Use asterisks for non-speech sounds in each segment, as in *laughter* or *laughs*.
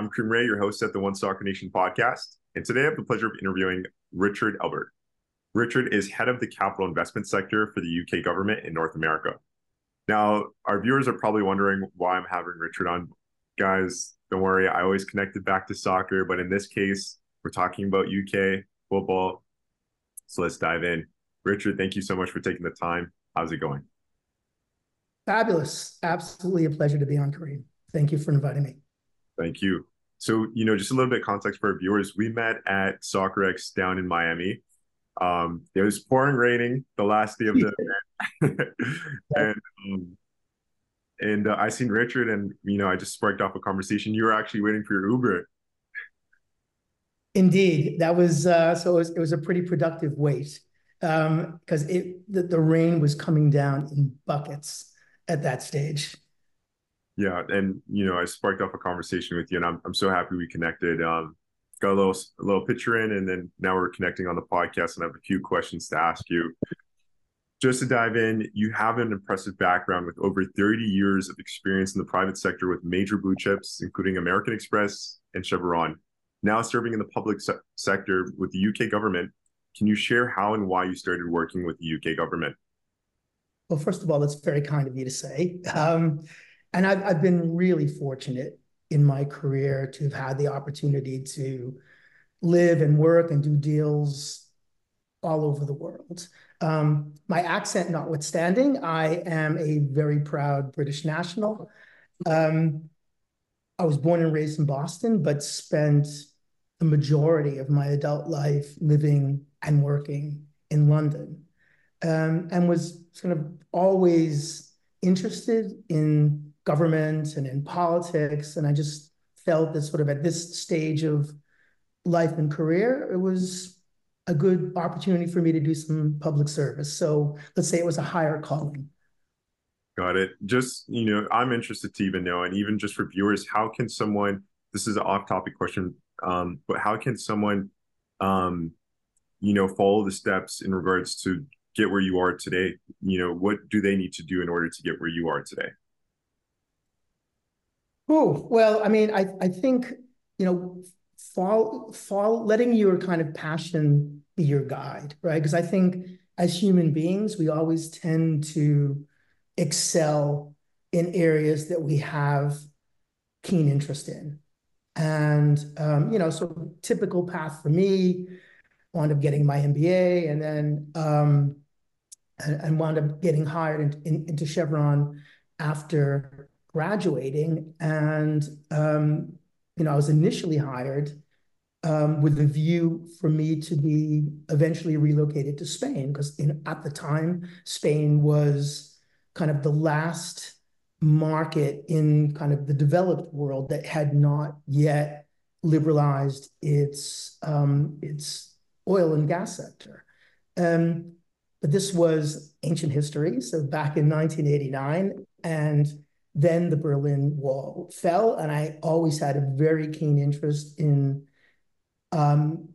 I'm Kareem Rae, your host at the One Soccer Nation podcast. And today I have the pleasure of interviewing Richard Albert. Richard is head of the capital investment sector for the UK government in North America. Now, our viewers are probably wondering why I'm having Richard on. Guys, don't worry, I always connect it back to soccer, but in this case, we're talking about UK football. So let's dive in. Richard, thank you so much for taking the time. How's it going? Fabulous. Absolutely a pleasure to be on, Kareem. Thank you for inviting me. Thank you. So, you know, just a little bit of context for our viewers. We met at Soccerex down in Miami. Um, it was pouring raining the last day of the event. *laughs* *laughs* and um, and uh, I seen Richard and, you know, I just sparked off a conversation. You were actually waiting for your Uber. Indeed. That was, uh, so it was, it was a pretty productive wait because um, it the, the rain was coming down in buckets at that stage. Yeah, and you know, I sparked off a conversation with you, and I'm I'm so happy we connected. Um, got a little a little picture in, and then now we're connecting on the podcast, and I have a few questions to ask you. Just to dive in, you have an impressive background with over 30 years of experience in the private sector with major blue chips, including American Express and Chevron. Now serving in the public se- sector with the UK government, can you share how and why you started working with the UK government? Well, first of all, that's very kind of you to say. Um, and I've, I've been really fortunate in my career to have had the opportunity to live and work and do deals all over the world. Um, my accent notwithstanding, I am a very proud British national. Um, I was born and raised in Boston, but spent the majority of my adult life living and working in London, um, and was sort of always interested in government and in politics. And I just felt that sort of at this stage of life and career, it was a good opportunity for me to do some public service. So let's say it was a higher calling. Got it. Just, you know, I'm interested to even know, and even just for viewers, how can someone, this is an off topic question, um, but how can someone, um, you know, follow the steps in regards to get where you are today? You know, what do they need to do in order to get where you are today? Oh, well, I mean, I, I think, you know, fall, fall, letting your kind of passion be your guide, right? Because I think as human beings, we always tend to excel in areas that we have keen interest in. And, um, you know, so typical path for me, wound up getting my MBA and then um, and, and wound up getting hired in, in, into Chevron after graduating. And, um, you know, I was initially hired um, with the view for me to be eventually relocated to Spain, because at the time, Spain was kind of the last market in kind of the developed world that had not yet liberalized its um, its oil and gas sector. Um, but this was ancient history, so back in 1989, and then the Berlin Wall fell, and I always had a very keen interest in um,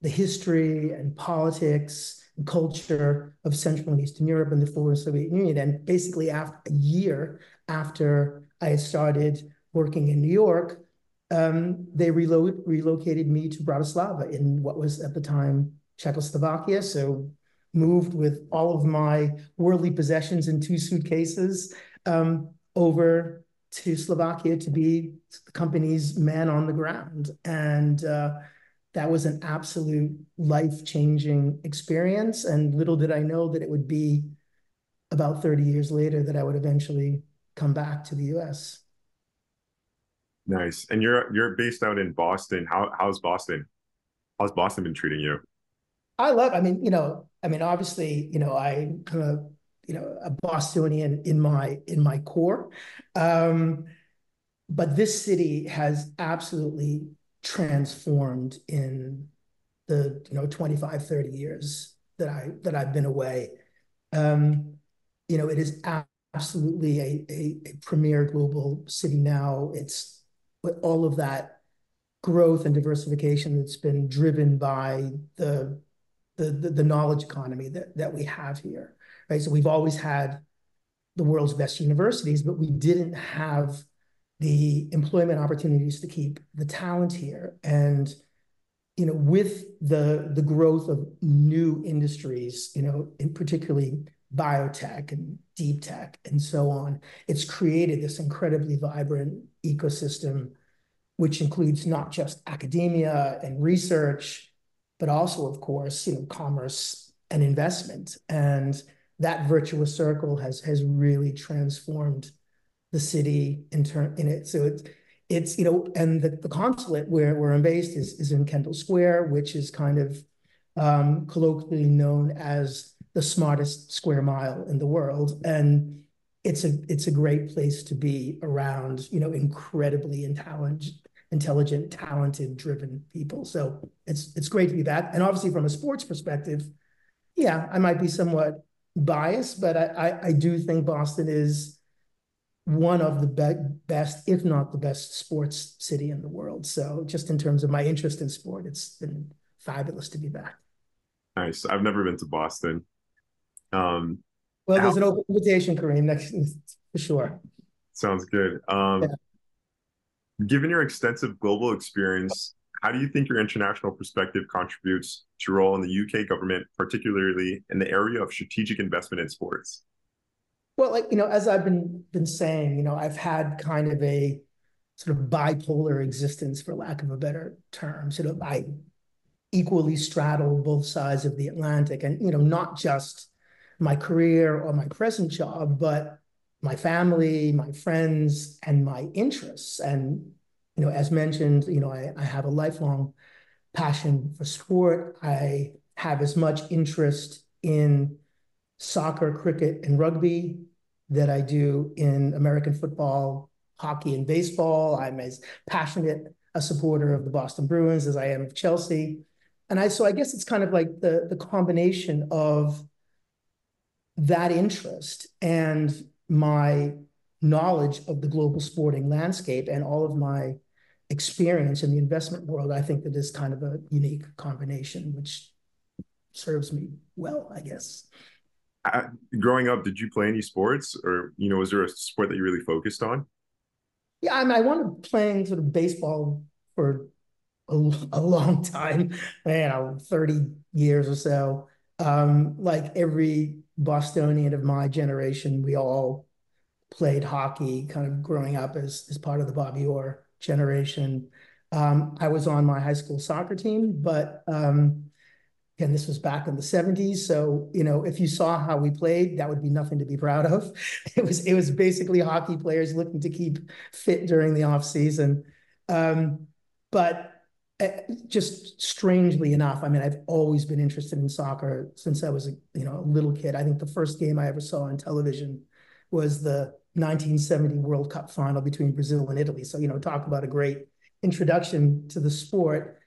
the history and politics and culture of Central and Eastern Europe and the former Soviet Union. And basically, after a year after I started working in New York, um, they relo relocated me to Bratislava in what was at the time Czechoslovakia. So moved with all of my worldly possessions in two suitcases um, over to Slovakia to be the company's man on the ground. And uh, that was an absolute life-changing experience. And little did I know that it would be about 30 years later that I would eventually come back to the US. Nice. And you're you're based out in Boston. How how's Boston? How's Boston been treating you? I love, I mean, you know, I mean, obviously, you know, I kind of, you know, a Bostonian in my in my core. Um, but this city has absolutely transformed in the you know 25 30 years that i that i've been away. Um you know it is absolutely a, a, a premier global city now. It's with all of that growth and diversification that's been driven by the the, the, the knowledge economy that, that we have here, right? So we've always had the world's best universities, but we didn't have the employment opportunities to keep the talent here. And, you know, with the the growth of new industries, you know, in particularly biotech and deep tech and so on, it's created this incredibly vibrant ecosystem, which includes not just academia and research, but also, of course, you know, commerce and investment. And that virtuous circle has has really transformed the city in turn in it. So it's it's you know, and the, the consulate where where I'm based is is in Kendall Square, which is kind of um, colloquially known as the smartest square mile in the world, and it's a it's a great place to be around you know incredibly intelligent intelligent talented driven people. So it's it's great to be back. And obviously from a sports perspective yeah i might be somewhat biased but i i, I do think boston is one of the be- best if not the best sports city in the world so just in terms of my interest in sport it's been fabulous to be back nice i've never been to boston um, well, there's an open invitation, Kareem, next for sure. Sounds good. Um, yeah. Given your extensive global experience, how do you think your international perspective contributes to your role in the UK government, particularly in the area of strategic investment in sports? Well, like you know, as I've been been saying, you know, I've had kind of a sort of bipolar existence, for lack of a better term. Sort of, I equally straddle both sides of the Atlantic, and you know, not just my career or my present job, but my family, my friends, and my interests. And, you know, as mentioned, you know, I, I have a lifelong passion for sport. I have as much interest in soccer, cricket, and rugby that I do in American football, hockey, and baseball. I'm as passionate a supporter of the Boston Bruins as I am of Chelsea. And I so I guess it's kind of like the the combination of that interest and my knowledge of the global sporting landscape and all of my experience in the investment world, I think that is kind of a unique combination, which serves me well, I guess. Uh, growing up, did you play any sports, or you know, was there a sport that you really focused on? Yeah, I mean, I wanted playing sort of baseball for a, a long *laughs* time, you know, thirty years or so. Um, like every Bostonian of my generation, we all played hockey kind of growing up as, as part of the Bobby Orr generation. Um, I was on my high school soccer team, but um, again, this was back in the 70s. So, you know, if you saw how we played, that would be nothing to be proud of. *laughs* It was it was basically hockey players looking to keep fit during the off season. Um, but Eh, just strangely enough, I mean, I've always been interested in soccer since I was a you know a little kid. I think the first game I ever saw on television was the 1970 World Cup final between Brazil and Italy. So you know, talk about a great introduction to the sport.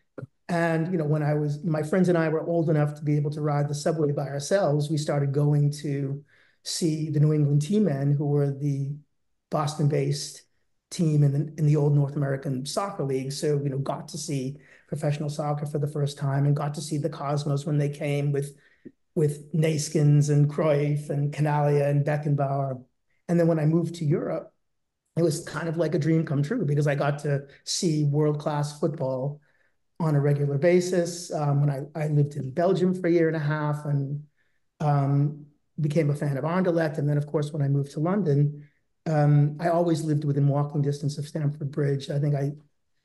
And you know, when I was my friends and I were old enough to be able to ride the subway by ourselves, we started going to see the New England Tea Men, who were the Boston-based team in the, in the old North American Soccer League. So, you know, got to see professional soccer for the first time and got to see the Cosmos when they came with with Neeskens and Cruyff and Chinaglia and Beckenbauer. And then when I moved to Europe, it was kind of like a dream come true because I got to see world-class football on a regular basis. Um, when I, I lived in Belgium for a year and a half and um, became a fan of Anderlecht. And then, of course, when I moved to London, um, I always lived within walking distance of Stamford Bridge. I think I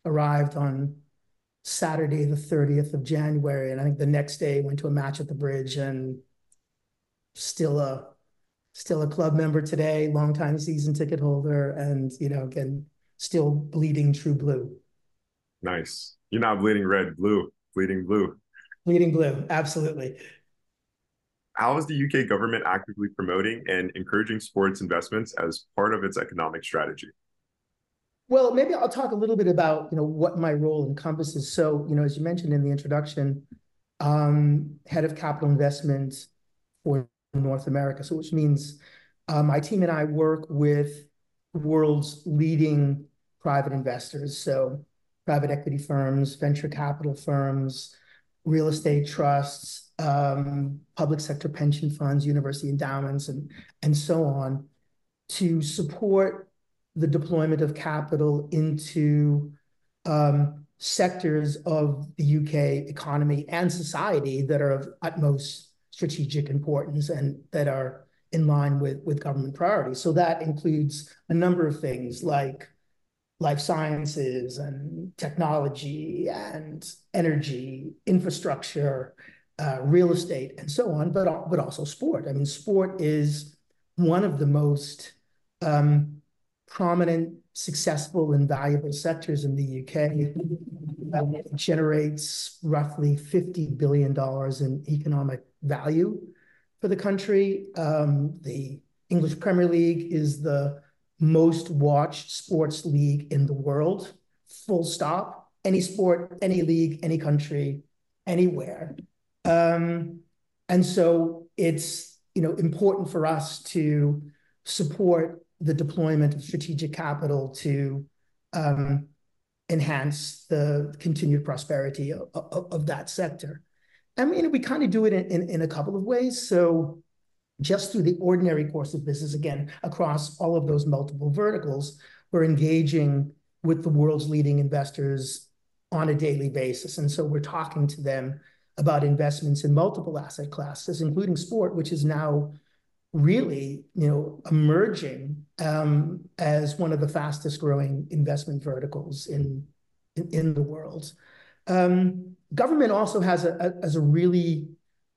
arrived on Saturday, the 30th of January, and I think the next day went to a match at the bridge and still a still a club member today, longtime season ticket holder, and you know, again, still bleeding true blue. Nice. You're not bleeding red, blue, bleeding blue. Bleeding blue, absolutely how is the UK government actively promoting and encouraging sports investments as part of its economic strategy? Well, maybe I'll talk a little bit about you know what my role encompasses. So, you know, as you mentioned in the introduction, um, head of capital investments for North America. So, which means uh, my team and I work with world's leading private investors. So, private equity firms, venture capital firms, real estate trusts, um, public sector pension funds, university endowments, and, and so on to support the deployment of capital into um, sectors of the UK economy and society that are of utmost strategic importance and that are in line with, with government priorities. So that includes a number of things like life sciences and technology and energy, infrastructure, uh, real estate, and so on, but, but also sport. I mean, sport is one of the most um, prominent, successful, and valuable sectors in the UK. It generates roughly $50 billion in economic value for the country. Um, the English Premier League is the most watched sports league in the world, full stop. Any sport, any league, any country, anywhere. Um, and so it's you know important for us to support the deployment of strategic capital to um, enhance the continued prosperity of, of, of, that sector. I mean, we kind of do it in, in, in a couple of ways. So just through the ordinary course of business, again, across all of those multiple verticals, we're engaging with the world's leading investors on a daily basis. And so we're talking to them about investments in multiple asset classes, including sport, which is now really, you know, emerging um, as one of the fastest growing investment verticals in, in, in the world. Um, government also has a, a, has a really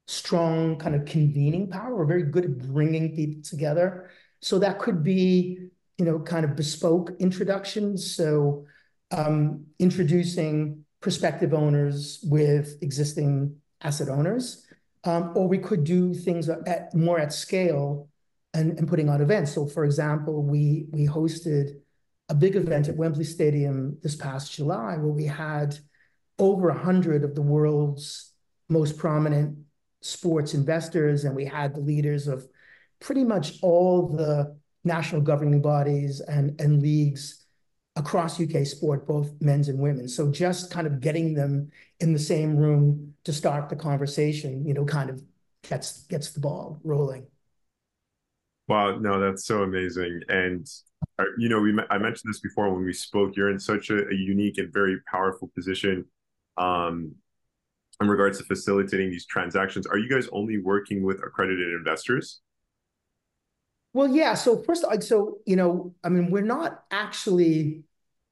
strong kind of convening power. We're very good at bringing people together. So that could be, you know, kind of bespoke introductions. So um, introducing prospective owners with existing asset owners, um, or we could do things at more at scale and, and putting on events. So for example, we we hosted a big event at Wembley Stadium this past July where we had over a hundred of the world's most prominent sports investors, and we had the leaders of pretty much all the national governing bodies and, and leagues across UK sport, both men's and women. So just kind of getting them in the same room to start the conversation, you know, kind of gets gets the ball rolling. Wow, no, that's so amazing. And uh, you know, we I mentioned this before when we spoke. You're in such a, a unique and very powerful position. Um, in regards to facilitating these transactions, are you guys only working with accredited investors? Well, yeah. So first, so you know, I mean, we're not actually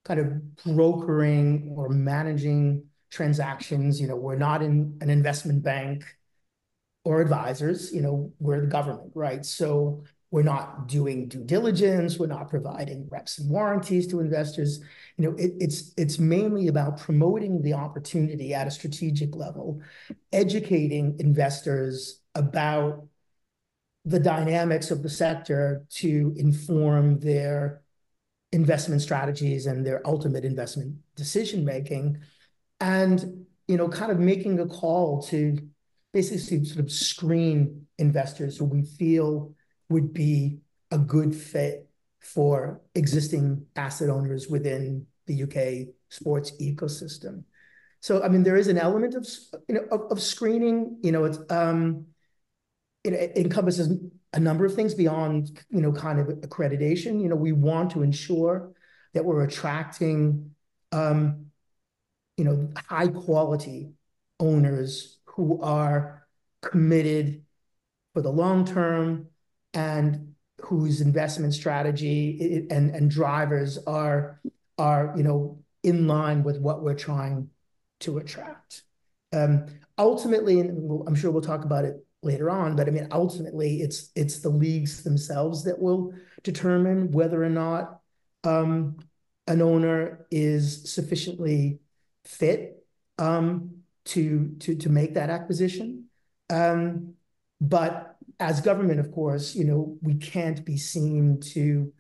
kind of brokering or managing transactions. You know, we're not in an investment bank or advisors. You know, we're the government, right? So we're not doing due diligence. We're not providing reps and warranties to investors. You know, it, it's it's mainly about promoting the opportunity at a strategic level, educating investors about the dynamics of the sector to inform their investment strategies and their ultimate investment decision making, and you know, kind of making a call to basically sort of screen investors who we feel would be a good fit for existing asset owners within the UK sports ecosystem. So, I mean, there is an element of, you know, of, of screening, you know, it's, um, it, it encompasses a number of things beyond, you know, kind of accreditation. You know, we want to ensure that we're attracting, um, you know, high quality owners who are committed for the long term, and whose investment strategy and, and drivers are, are, you know, in line with what we're trying to attract. Um, ultimately, and I'm sure we'll talk about it later on, but I mean, ultimately, it's it's the leagues themselves that will determine whether or not um, an owner is sufficiently fit um, to to to make that acquisition. Um, but as government, of course, you know, we can't be seen to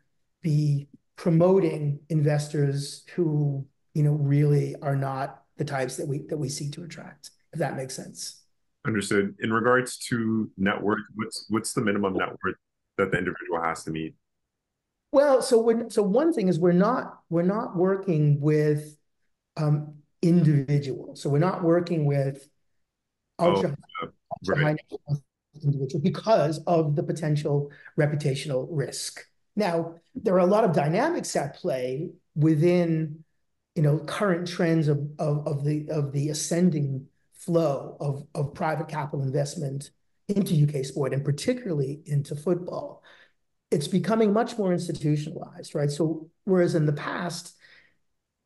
be promoting investors who, you know, really are not the types that we that we seek to attract, if that makes sense. Understood. In regards to net worth, what's what's the minimum net worth that the individual has to meet? Well, so when so one thing is we're not we're not working with um, individuals. So we're not working with ultra, oh, ultra right. high individual because of the potential reputational risk. Now, there are a lot of dynamics at play within, you know, current trends of of, of the of the ascending flow of of private capital investment into UK sport and particularly into football. It's becoming much more institutionalized, right? So whereas in the past,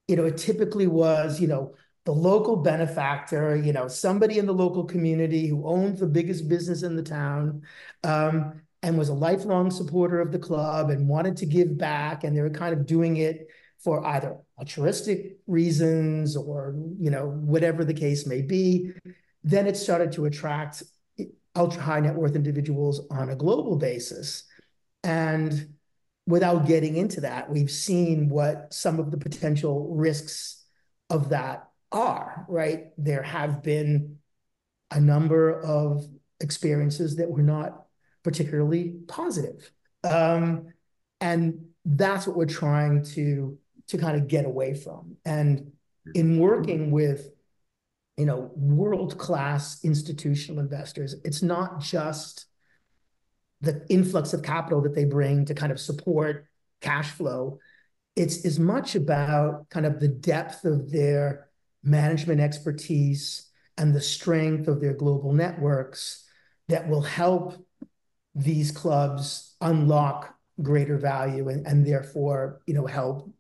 you know, it typically was, you know, the local benefactor, you know, somebody in the local community who owned the biggest business in the town, um, and was a lifelong supporter of the club and wanted to give back, and they were kind of doing it for either altruistic reasons or you know whatever the case may be. Then it started to attract ultra high net worth individuals on a global basis, and without getting into that, we've seen what some of the potential risks of that are. Right, there have been a number of experiences that were not particularly positive. Um, and that's what we're trying to to kind of get away from. And in working with, you know, world-class institutional investors, it's not just the influx of capital that they bring to kind of support cash flow. It's as much about kind of the depth of their management expertise and the strength of their global networks that will help these clubs unlock greater value and, and therefore, you know, help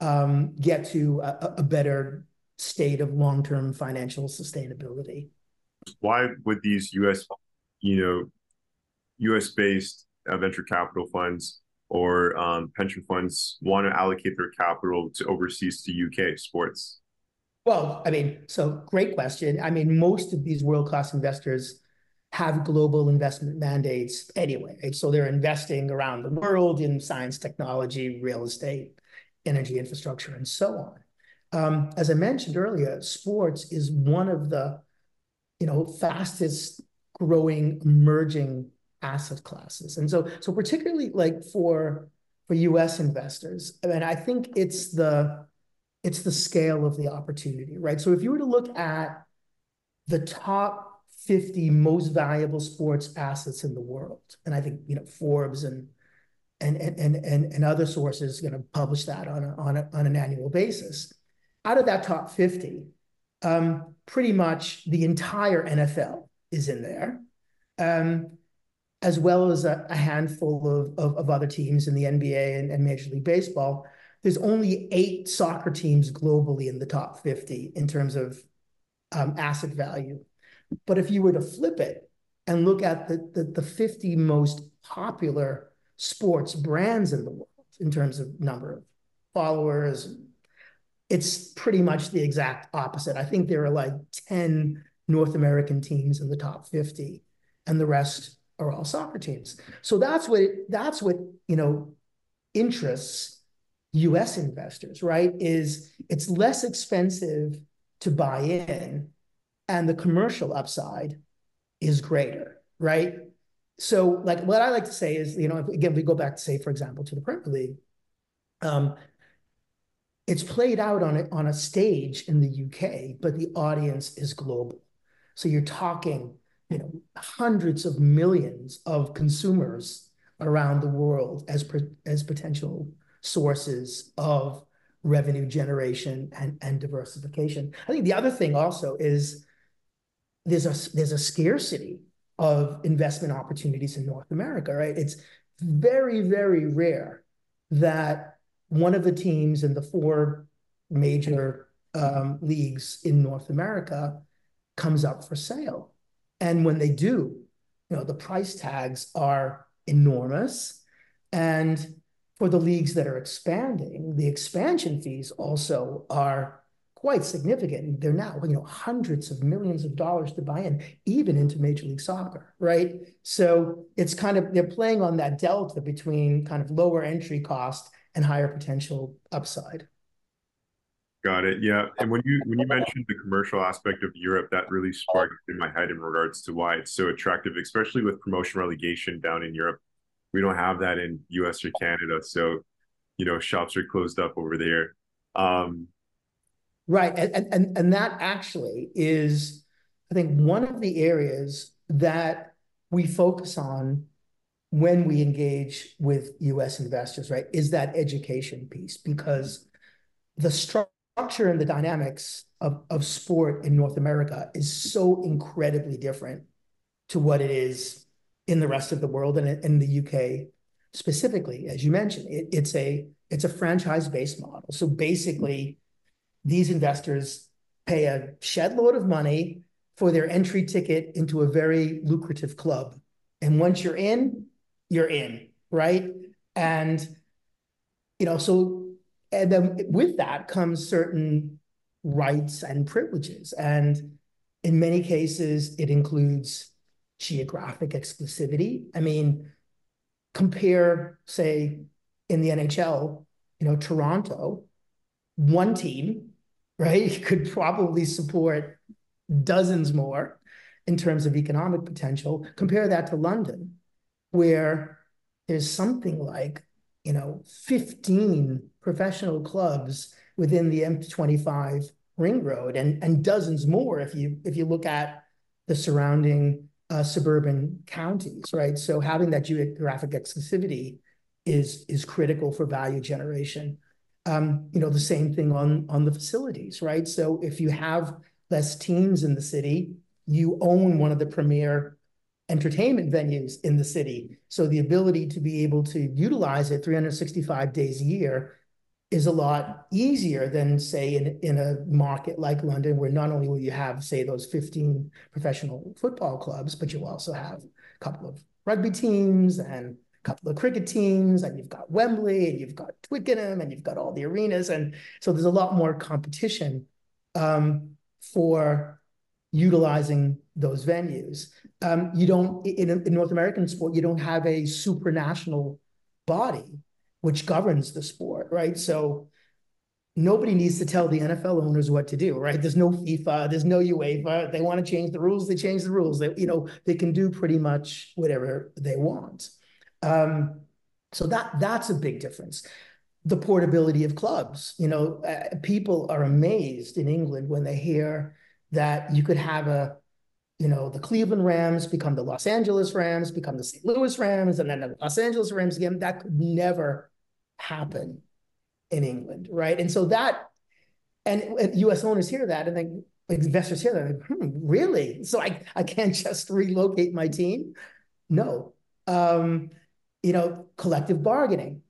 um, get to a, a better state of long-term financial sustainability. Why would these U.S. you know U.S.-based uh, venture capital funds or um, pension funds want to allocate their capital to overseas to UK sports? Well, I mean, so great question. I mean, most of these world-class investors have global investment mandates anyway. So they're investing around the world in science, technology, real estate, energy infrastructure, and so on. Um, as I mentioned earlier, sports is one of the you know fastest growing emerging asset classes, and so so particularly like for for U.S. investors, I mean, I think it's the it's the scale of the opportunity, right? So if you were to look at the top 50 most valuable sports assets in the world. And I think, you know, Forbes and and and and, and other sources going to publish that on a, on a, on an annual basis. Out of that top 50, um, pretty much the entire NFL is in there, um, as well as a, a handful of, of, of, other teams in the NBA and, and Major League Baseball. There's only eight soccer teams globally in the top 50 in terms of um, asset value. But if you were to flip it and look at the, the, the 50 most popular sports brands in the world in terms of number of followers, it's pretty much the exact opposite. I think there are like 10 North American teams in the top 50, and the rest are all soccer teams. So that's what that's what you know interests US investors, right? Is it's less expensive to buy in and the commercial upside is greater, right? So, like, what I like to say is, you know, again, we go back to say, for example, to the Premier League, um, it's played out on a, on a stage in the UK, but the audience is global. So you're talking, you know, hundreds of millions of consumers around the world as as potential sources of revenue generation and, and diversification. I think the other thing also is there's a there's a scarcity of investment opportunities in North America, right? It's very, very rare that one of the teams in the four major um, leagues in North America comes up for sale. And when they do, you know, the price tags are enormous. And for the leagues that are expanding, the expansion fees also are quite significant. They're now, you know, hundreds of millions of dollars to buy in, even into Major League Soccer, right? So it's kind of they're playing on that delta between kind of lower entry cost and higher potential upside. Got it. Yeah. And when you when you mentioned the commercial aspect of Europe, that really sparked in my head in regards to why it's so attractive, especially with promotion relegation down in Europe. We don't have that in US or Canada. So, you know, shops are closed up over there. Um, Right. And, and, and that actually is, I think, one of the areas that we focus on when we engage with U.S. investors, right, is that education piece because the structure and the dynamics of, of sport in North America is so incredibly different to what it is in the rest of the world and in the UK specifically. As you mentioned, it, it's a it's a franchise-based model. So basically, these investors pay a shed load of money for their entry ticket into a very lucrative club. And once you're in, you're in, right? And, you know, so, and then with that comes certain rights and privileges. And in many cases, it includes geographic exclusivity. I mean, compare, say, in the NHL, you know, Toronto, one team, right, *laughs* could probably support dozens more in terms of economic potential. Compare that to London, where there's something like, you know, 15 professional clubs within the M25 ring road and, and dozens more if you if you look at the surrounding uh, suburban counties, right? So having that geographic exclusivity is is critical for value generation. Um, you know, the same thing on on the facilities, right? So if you have less teams in the city, you own one of the premier entertainment venues in the city. So the ability to be able to utilize it 365 days a year is a lot easier than say in, in a market like London, where not only will you have, say, those 15 professional football clubs, but you'll also have a couple of rugby teams and a couple of cricket teams, and you've got Wembley and you've got Twickenham and you've got all the arenas. And so there's a lot more competition um, for utilizing those venues. Um, you don't in, in North American sport, you don't have a supranational body which governs the sport, right? So nobody needs to tell the NFL owners what to do, right? There's no FIFA, there's no UEFA. They want to change the rules, they change the rules. They, you know, they can do pretty much whatever they want. Um, so that that's a big difference. The portability of clubs. You know, uh, people are amazed in England when they hear that you could have a you know, the Cleveland Rams become the Los Angeles Rams, become the St. Louis Rams, and then the Los Angeles Rams again. That could never happen in England, right? And so that, and, U.S. owners hear that, and then investors hear that, like, hmm, really? So I I can't *laughs* just relocate my team? No, um, you know, collective bargaining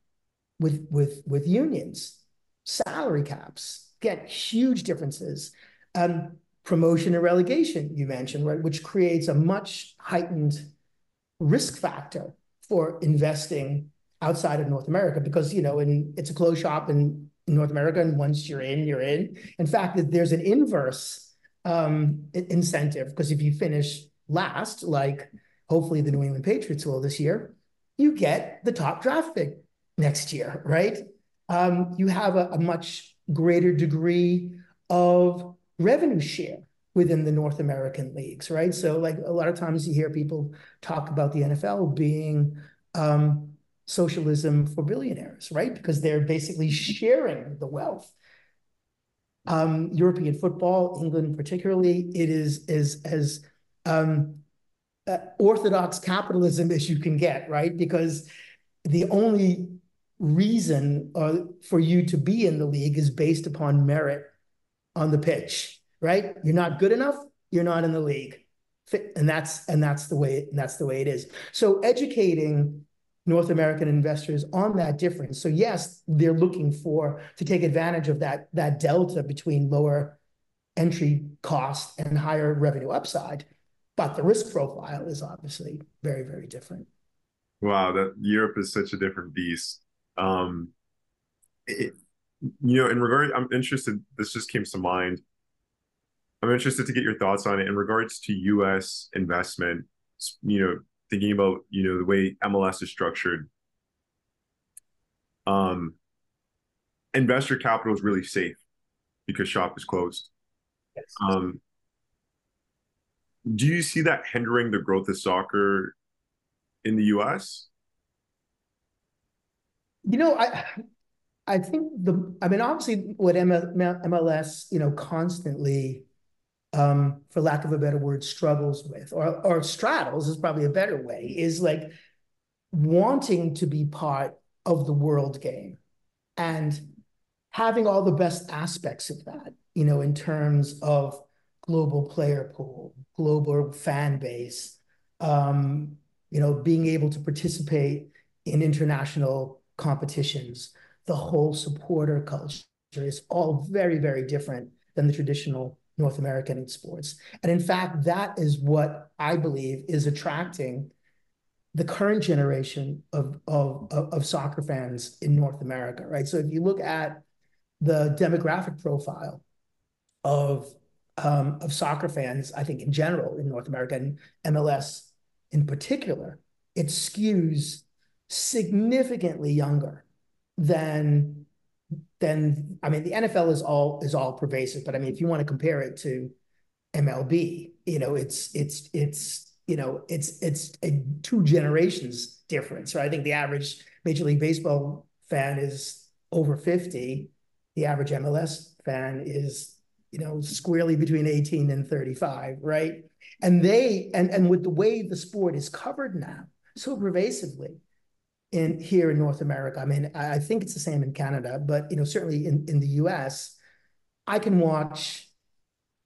with with with unions, salary caps, get huge differences. Um, promotion and relegation, you mentioned, right, which creates a much heightened risk factor for investing outside of North America because, you know, and it's a closed shop in, North America, and once you're in, you're in. In fact, there's an inverse um, incentive because if you finish last, like hopefully the New England Patriots will this year, you get the top draft pick next year, right? Um, you have a, a much greater degree of revenue share within the North American leagues, right? So, like a lot of times you hear people talk about the NFL being um, socialism for billionaires, right? Because they're basically sharing the wealth. Um, European football, England particularly, it is is as um, uh, orthodox capitalism as you can get, right? Because the only reason uh, for you to be in the league is based upon merit on the pitch, right? You're not good enough, you're not in the league, and that's and that's the way and that's the way it is. So educating North American investors on that difference. So yes, they're looking for to take advantage of that that delta between lower entry cost and higher revenue upside, but the risk profile is obviously very very different. Wow, that Europe is such a different beast. Um, it, you know, in regard, I'm interested. This just came to mind. I'm interested to get your thoughts on it in regards to U.S. investment. You know, thinking about you know the way MLS is structured, um, investor capital is really safe because shop is closed. Yes. Um, do you see that hindering the growth of soccer in the U.S.? You know, I I think the I mean obviously what MLS you know constantly um, for lack of a better word, struggles with, or or straddles is probably a better way, is like wanting to be part of the world game and having all the best aspects of that, you know, in terms of global player pool, global fan base, um, you know, being able to participate in international competitions, the whole supporter culture is all very, very different than the traditional North American sports. And in fact, that is what I believe is attracting the current generation of, of, of soccer fans in North America, right? So if you look at the demographic profile of um, of soccer fans, I think in general in North America and MLS in particular, it skews significantly younger than than I mean the NFL is all is all pervasive, but I mean if you want to compare it to MLB, you know it's it's it's you know it's it's a two generations difference. Right? I think the average Major League Baseball fan is over fifty. The average MLS fan is you know squarely between 18 and 35 right and they and and with the way the sport is covered now so pervasively in here in North America. I mean, I think it's the same in Canada, but you know, certainly in, in the US, I can watch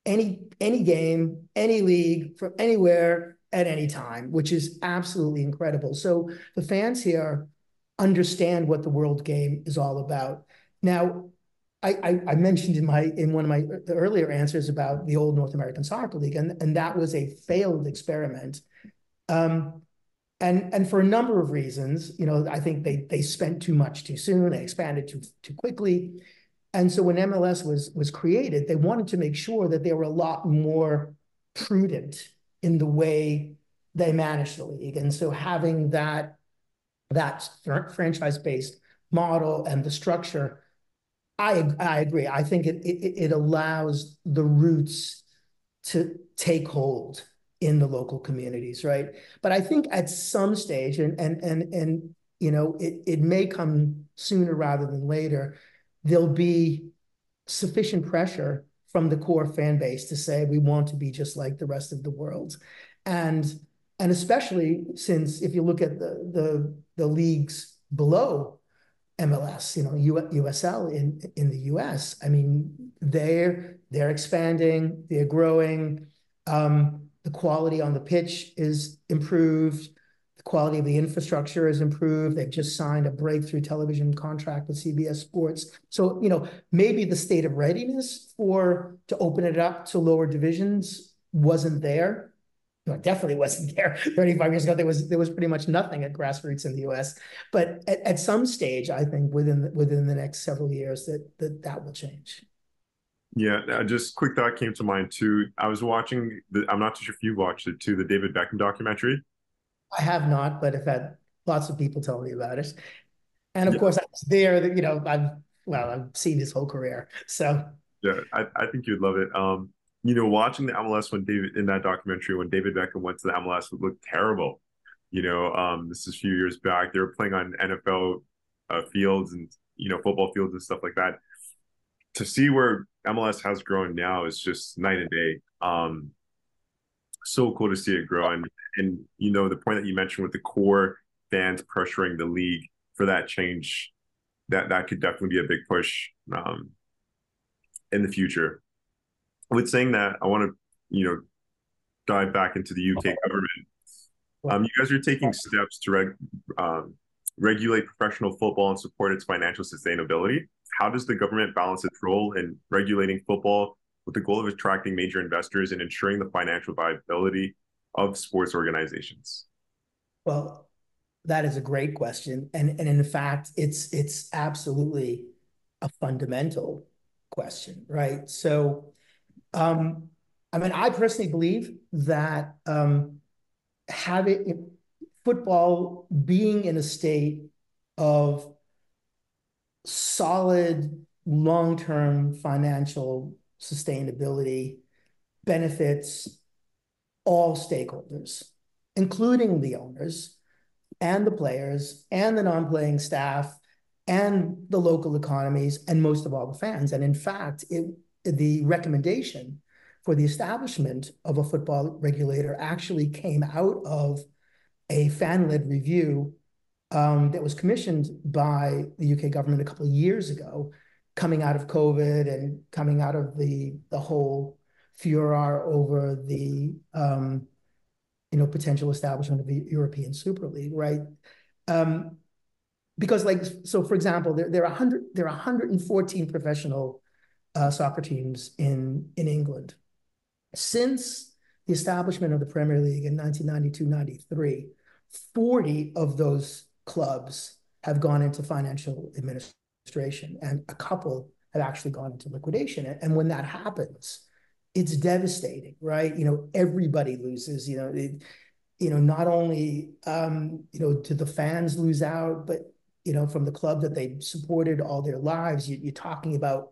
any any game, any league from anywhere at any time, which is absolutely incredible. So the fans here understand what the world game is all about. Now, I, I, I mentioned in my in one of my earlier answers about the old North American Soccer League, and, and that was a failed experiment. Um, and and for a number of reasons, you know, I think they they spent too much too soon, they expanded too too quickly, and so when MLS was was created, they wanted to make sure that they were a lot more prudent in the way they managed the league, and so having that that franchise based model and the structure, I I agree. I think it it, it allows the roots to take hold in the local communities, right? But I think at some stage, and and and and you know, it it may come sooner rather than later, there'll be sufficient pressure from the core fan base to say we want to be just like the rest of the world, and and especially since if you look at the the the leagues below MLS, you know, USL in in the US, I mean, they're they're expanding, they're growing. Um, the quality on the pitch is improved. The quality of the infrastructure is improved. They've just signed a breakthrough television contract with CBS Sports. So, you know, maybe the state of readiness for to open it up to lower divisions wasn't there. It definitely wasn't there *laughs* 35 years ago. There was there was pretty much nothing at grassroots in the U.S. But at, at some stage, I think within the, within the next several years, that that that will change. Yeah, just quick thought came to mind too. I was watching the. I'm not too sure if you watched it too. The David Beckham documentary. I have not, but I've had lots of people tell me about it, and of yeah. course I was there. You know, I've well, I've seen his whole career, so yeah, I, I think you'd love it. Um, you know, watching the MLS when David in that documentary when David Beckham went to the MLS would look terrible. You know, um, this is a few years back. They were playing on NFL uh, fields and you know football fields and stuff like that to see where MLS has grown now is just night and day. Um, so cool to see it grow, and and you know the point that you mentioned with the core fans pressuring the league for that change, that that could definitely be a big push um, in the future. With saying that, I want to you know dive back into the UK government. Um, you guys are taking steps to reg, um, regulate professional football and support its financial sustainability how does the government balance its role in regulating football with the goal of attracting major investors and ensuring the financial viability of sports organizations? Well, that is a great question. And, and in fact, it's it's absolutely a fundamental question, right? So um, I mean, I personally believe that um, having football being in a state of solid long-term financial sustainability benefits all stakeholders, including the owners and the players and the non-playing staff and the local economies and most of all the fans. And in fact, it, the recommendation for the establishment of a football regulator actually came out of a fan-led review um, that was commissioned by the UK government a couple of years ago, coming out of COVID and coming out of the the whole furor over the um, you know potential establishment of the European Super League, right? Um, because like so, for example, there there are hundred there are 114 professional uh, soccer teams in in England since the establishment of the Premier League in 1992-93. 40 of those clubs have gone into financial administration, and a couple have actually gone into liquidation. And when that happens, it's devastating, right? You know, everybody loses. You know, it, you know, not only um, you know do the fans lose out, but you know, from the club that they supported all their lives, you, you're talking about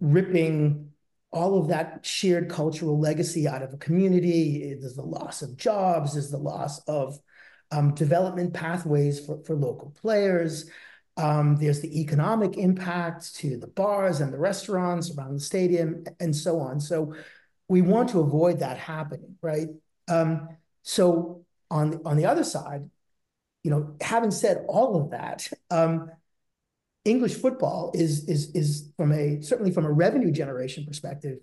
ripping all of that shared cultural legacy out of a community. There's the loss of jobs. There's the loss of um, development pathways for, for local players. Um, there's the economic impact to the bars and the restaurants around the stadium and so on. So we want to avoid that happening, right? Um, so on, on the other side, you know, having said all of that, um, English football is is is from a certainly from a revenue generation perspective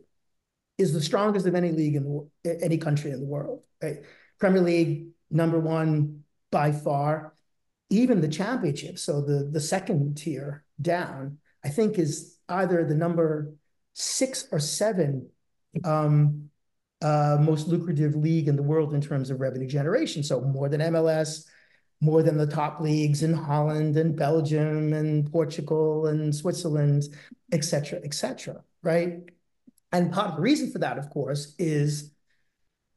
is the strongest of any league in the any country in the world. Right? Premier League number one by far. Even the championship, so the the second tier down, I think is either the number six or seven um, uh, most lucrative league in the world in terms of revenue generation. So more than MLS, more than the top leagues in Holland and Belgium and Portugal and Switzerland, et cetera, et cetera, right? And part of the reason for that, of course, is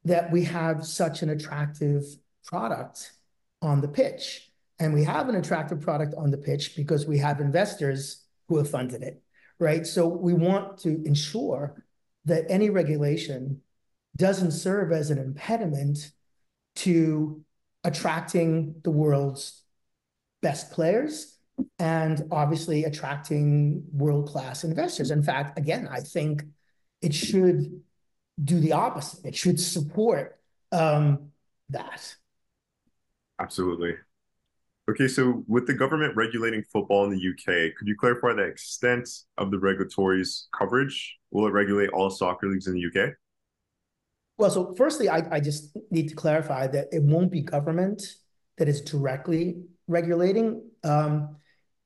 that we have such an attractive product on the pitch. And we have an attractive product on the pitch because we have investors who have funded it, right? So we want to ensure that any regulation doesn't serve as an impediment to attracting the world's best players and obviously attracting world-class investors. In fact, again, I think it should do the opposite. It should support um, that. Absolutely. Okay, so with the government regulating football in the UK, could you clarify the extent of the regulatory's coverage? Will it regulate all soccer leagues in the UK? Well, so firstly, I, I just need to clarify that it won't be government that is directly regulating. Um,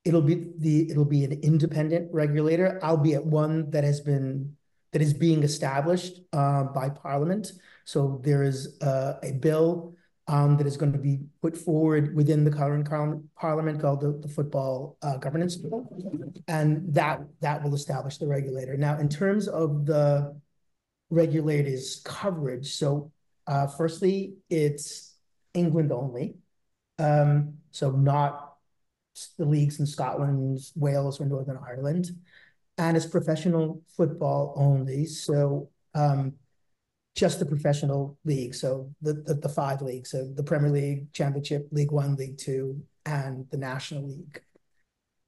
it'll be the it'll be an independent regulator, albeit one that has been that is being established uh, by Parliament. So there is uh, a bill um, that is going to be put forward within the current parliament called the, the Football uh, Governance Bill, and that that will establish the regulator. Now, in terms of the regulators' coverage, so uh, firstly, it's England only, um, so not the leagues in Scotland, Wales, or Northern Ireland, and it's professional football only. So um, just the professional league. So the, the, the five leagues, so the Premier League, Championship, League One, League Two, and the National League.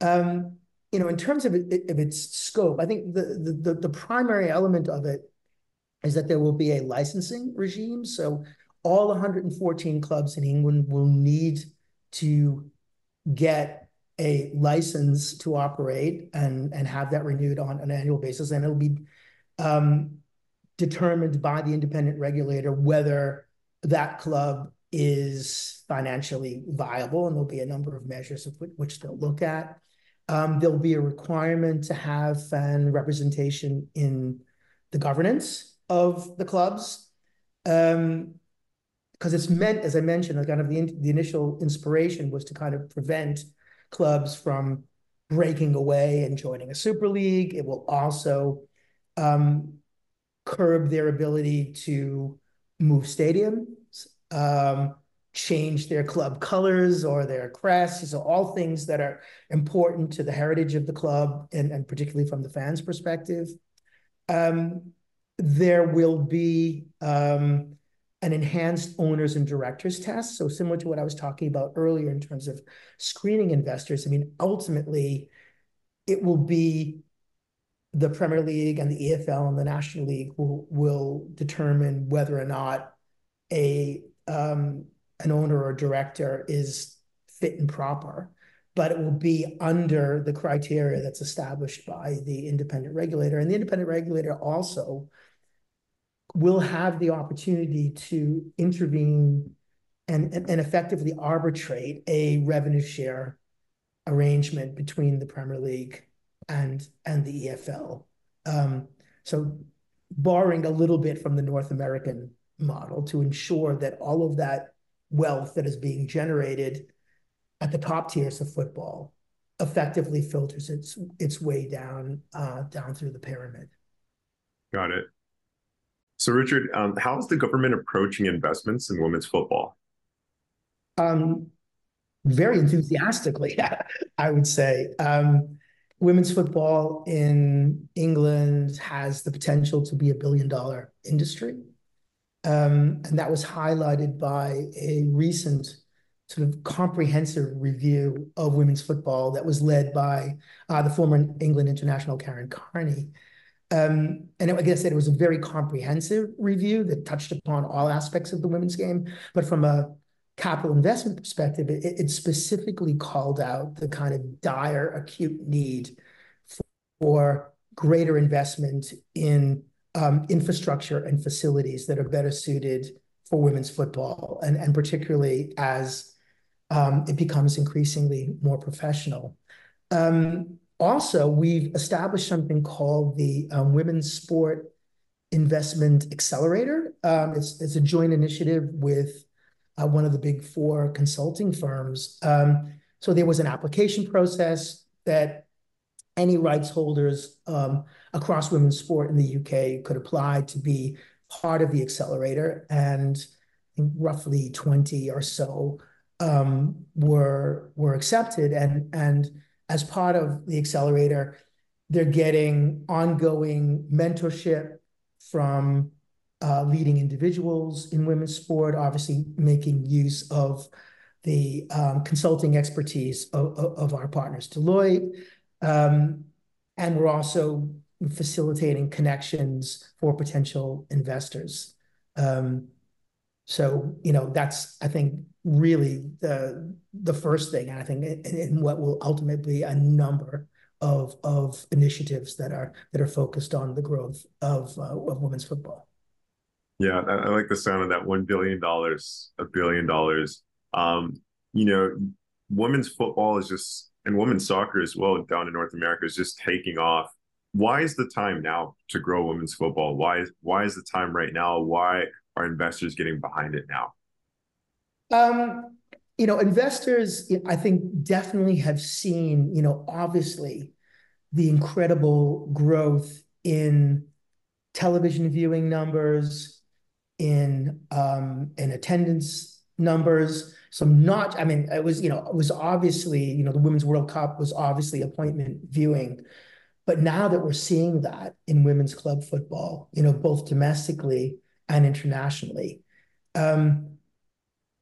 Um, you know, in terms of, it, of its scope, I think the, the the primary element of it is that there will be a licensing regime. So all 114 clubs in England will need to get a license to operate and and have that renewed on an annual basis, and it'll be um, determined by the independent regulator whether that club is financially viable, and there'll be a number of measures of which they'll look at. Um, there'll be a requirement to have fan representation in the governance of the clubs. Um, because it's meant, as I mentioned, kind of the, the initial inspiration was to kind of prevent clubs from breaking away and joining a super league. It will also um, curb their ability to move stadiums, um, change their club colors or their crests. So all things that are important to the heritage of the club and, and particularly from the fans' perspective. Um, there will be um, an enhanced owners and directors test. So similar to what I was talking about earlier in terms of screening investors. I mean, ultimately, it will be the Premier League and the EFL and the National League will will determine whether or not a um, an owner or director is fit and proper, but it will be under the criteria that's established by the independent regulator. And the independent regulator also will have the opportunity to intervene and, and, and effectively arbitrate a revenue share arrangement between the Premier League and and the EFL. Um, so borrowing a little bit from the North American model to ensure that all of that wealth that is being generated at the top tiers of football effectively filters its its way down uh, down through the pyramid. Got it. So, Richard, um, how is the government approaching investments in women's football? Um, very enthusiastically, *laughs* I would say. Um, women's football in England has the potential to be a billion dollar industry. Um, and that was highlighted by a recent sort of comprehensive review of women's football that was led by uh, the former England international Karen Carney. Um, and like I said, it was a very comprehensive review that touched upon all aspects of the women's game. But from a capital investment perspective, it, it specifically called out the kind of dire, acute need for greater investment in um, infrastructure and facilities that are better suited for women's football, and, and particularly as um, it becomes increasingly more professional. Um, also, we've established something called the um, Women's Sport Investment Accelerator. Um, it's, it's a joint initiative with one of the big four consulting firms. Um, so there was an application process that any rights holders um, across women's sport in the UK could apply to be part of the accelerator, and roughly 20 or so um, were were accepted. And and as part of the accelerator, they're getting ongoing mentorship from uh, leading individuals in women's sport, obviously making use of the um, consulting expertise of, of, our partners, Deloitte. Um, and we're also facilitating connections for potential investors. Um, so, you know, that's, I think, really the the first thing, and I think in what will ultimately be a number of of initiatives that are that are focused on the growth of uh, of women's football. Yeah, I, I, like the sound of that one billion dollars, a billion dollars. Um, you know, women's football is just and women's soccer as well down in North America is just taking off. Why is the time now to grow women's football? Why is why is the time right now? Why are investors getting behind it now? Um, you know, investors, I think, definitely have seen, you know, obviously the incredible growth in television viewing numbers, in um, in attendance numbers. So not, I mean, it was, you know, it was obviously, you know, the Women's World Cup was obviously appointment viewing. But now that we're seeing that in women's club football, you know, both domestically and internationally, um,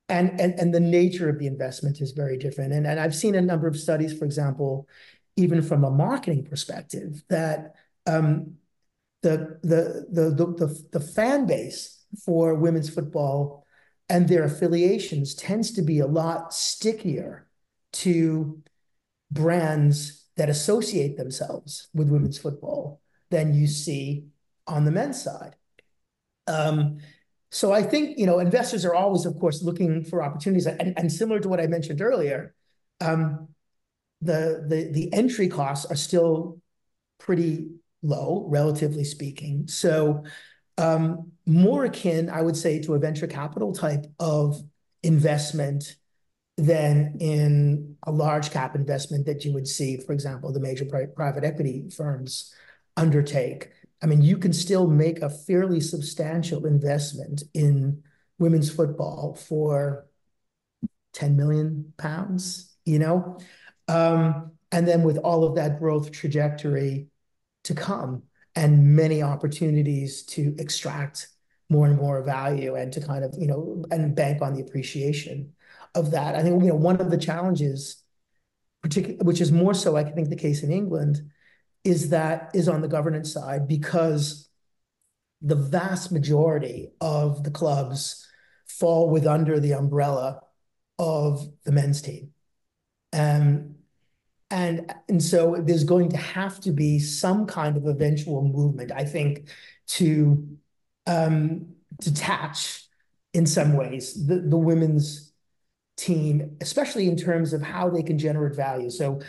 and, and, and the nature of the investment is very different. And, and I've seen a number of studies, for example, even from a marketing perspective, that um, the, the, the, the, the fan base for women's football and their affiliations tends to be a lot stickier to brands that associate themselves with women's football than you see on the men's side. Um, so I think you know investors are always, of course, looking for opportunities, and, and similar to what I mentioned earlier, um, the the the entry costs are still pretty low, relatively speaking. So um, more akin, I would say, to a venture capital type of investment than in a large cap investment that you would see, for example, the major pri private equity firms undertake. I mean, you can still make a fairly substantial investment in women's football for 10 million pounds, you know? Um, and then with all of that growth trajectory to come, and many opportunities to extract more and more value and to kind of, you know, and bank on the appreciation of that. I think, you know, one of the challenges, particularly, which is more so, I think, the case in England, is that is on the governance side because the vast majority of the clubs fall with under the umbrella of the men's team. Um, and and so there's going to have to be some kind of eventual movement, I think, to um, detach in some ways the, the women's team, especially in terms of how they can generate value. So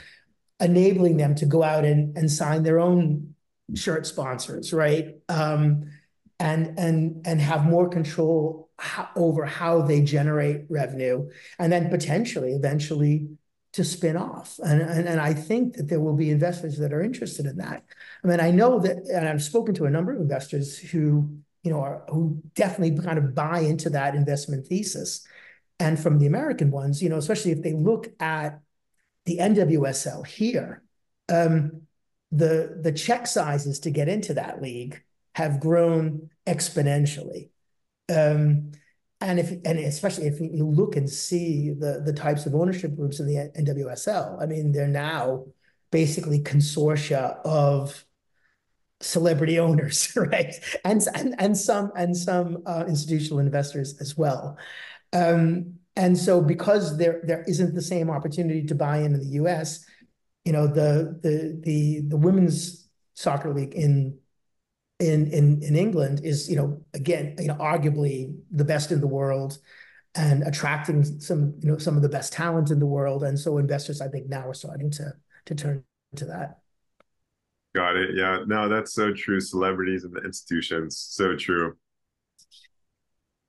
enabling them to go out and, and sign their own shirt sponsors, right? Um, and and and have more control how, over how they generate revenue, and then potentially, eventually, to spin off. And, and and I think that there will be investors that are interested in that. I mean, I know that, and I've spoken to a number of investors who you know are who definitely kind of buy into that investment thesis. And from the American ones, you know, especially if they look at the NWSL here, um, the the check sizes to get into that league have grown exponentially. Um, and if and especially if you look and see the the types of ownership groups in the NWSL, I mean, they're now basically consortia of celebrity owners, *laughs* right? And and and some and some uh, institutional investors as well. Um, and so because there there isn't the same opportunity to buy in in the US, you know, the the the the women's soccer league in in in in England is, you know, again, you know, arguably the best in the world and attracting some, you know, some of the best talent in the world. And so investors, I think now are starting to to turn to that. Got it. Yeah. No, that's so true. Celebrities and the institutions. So true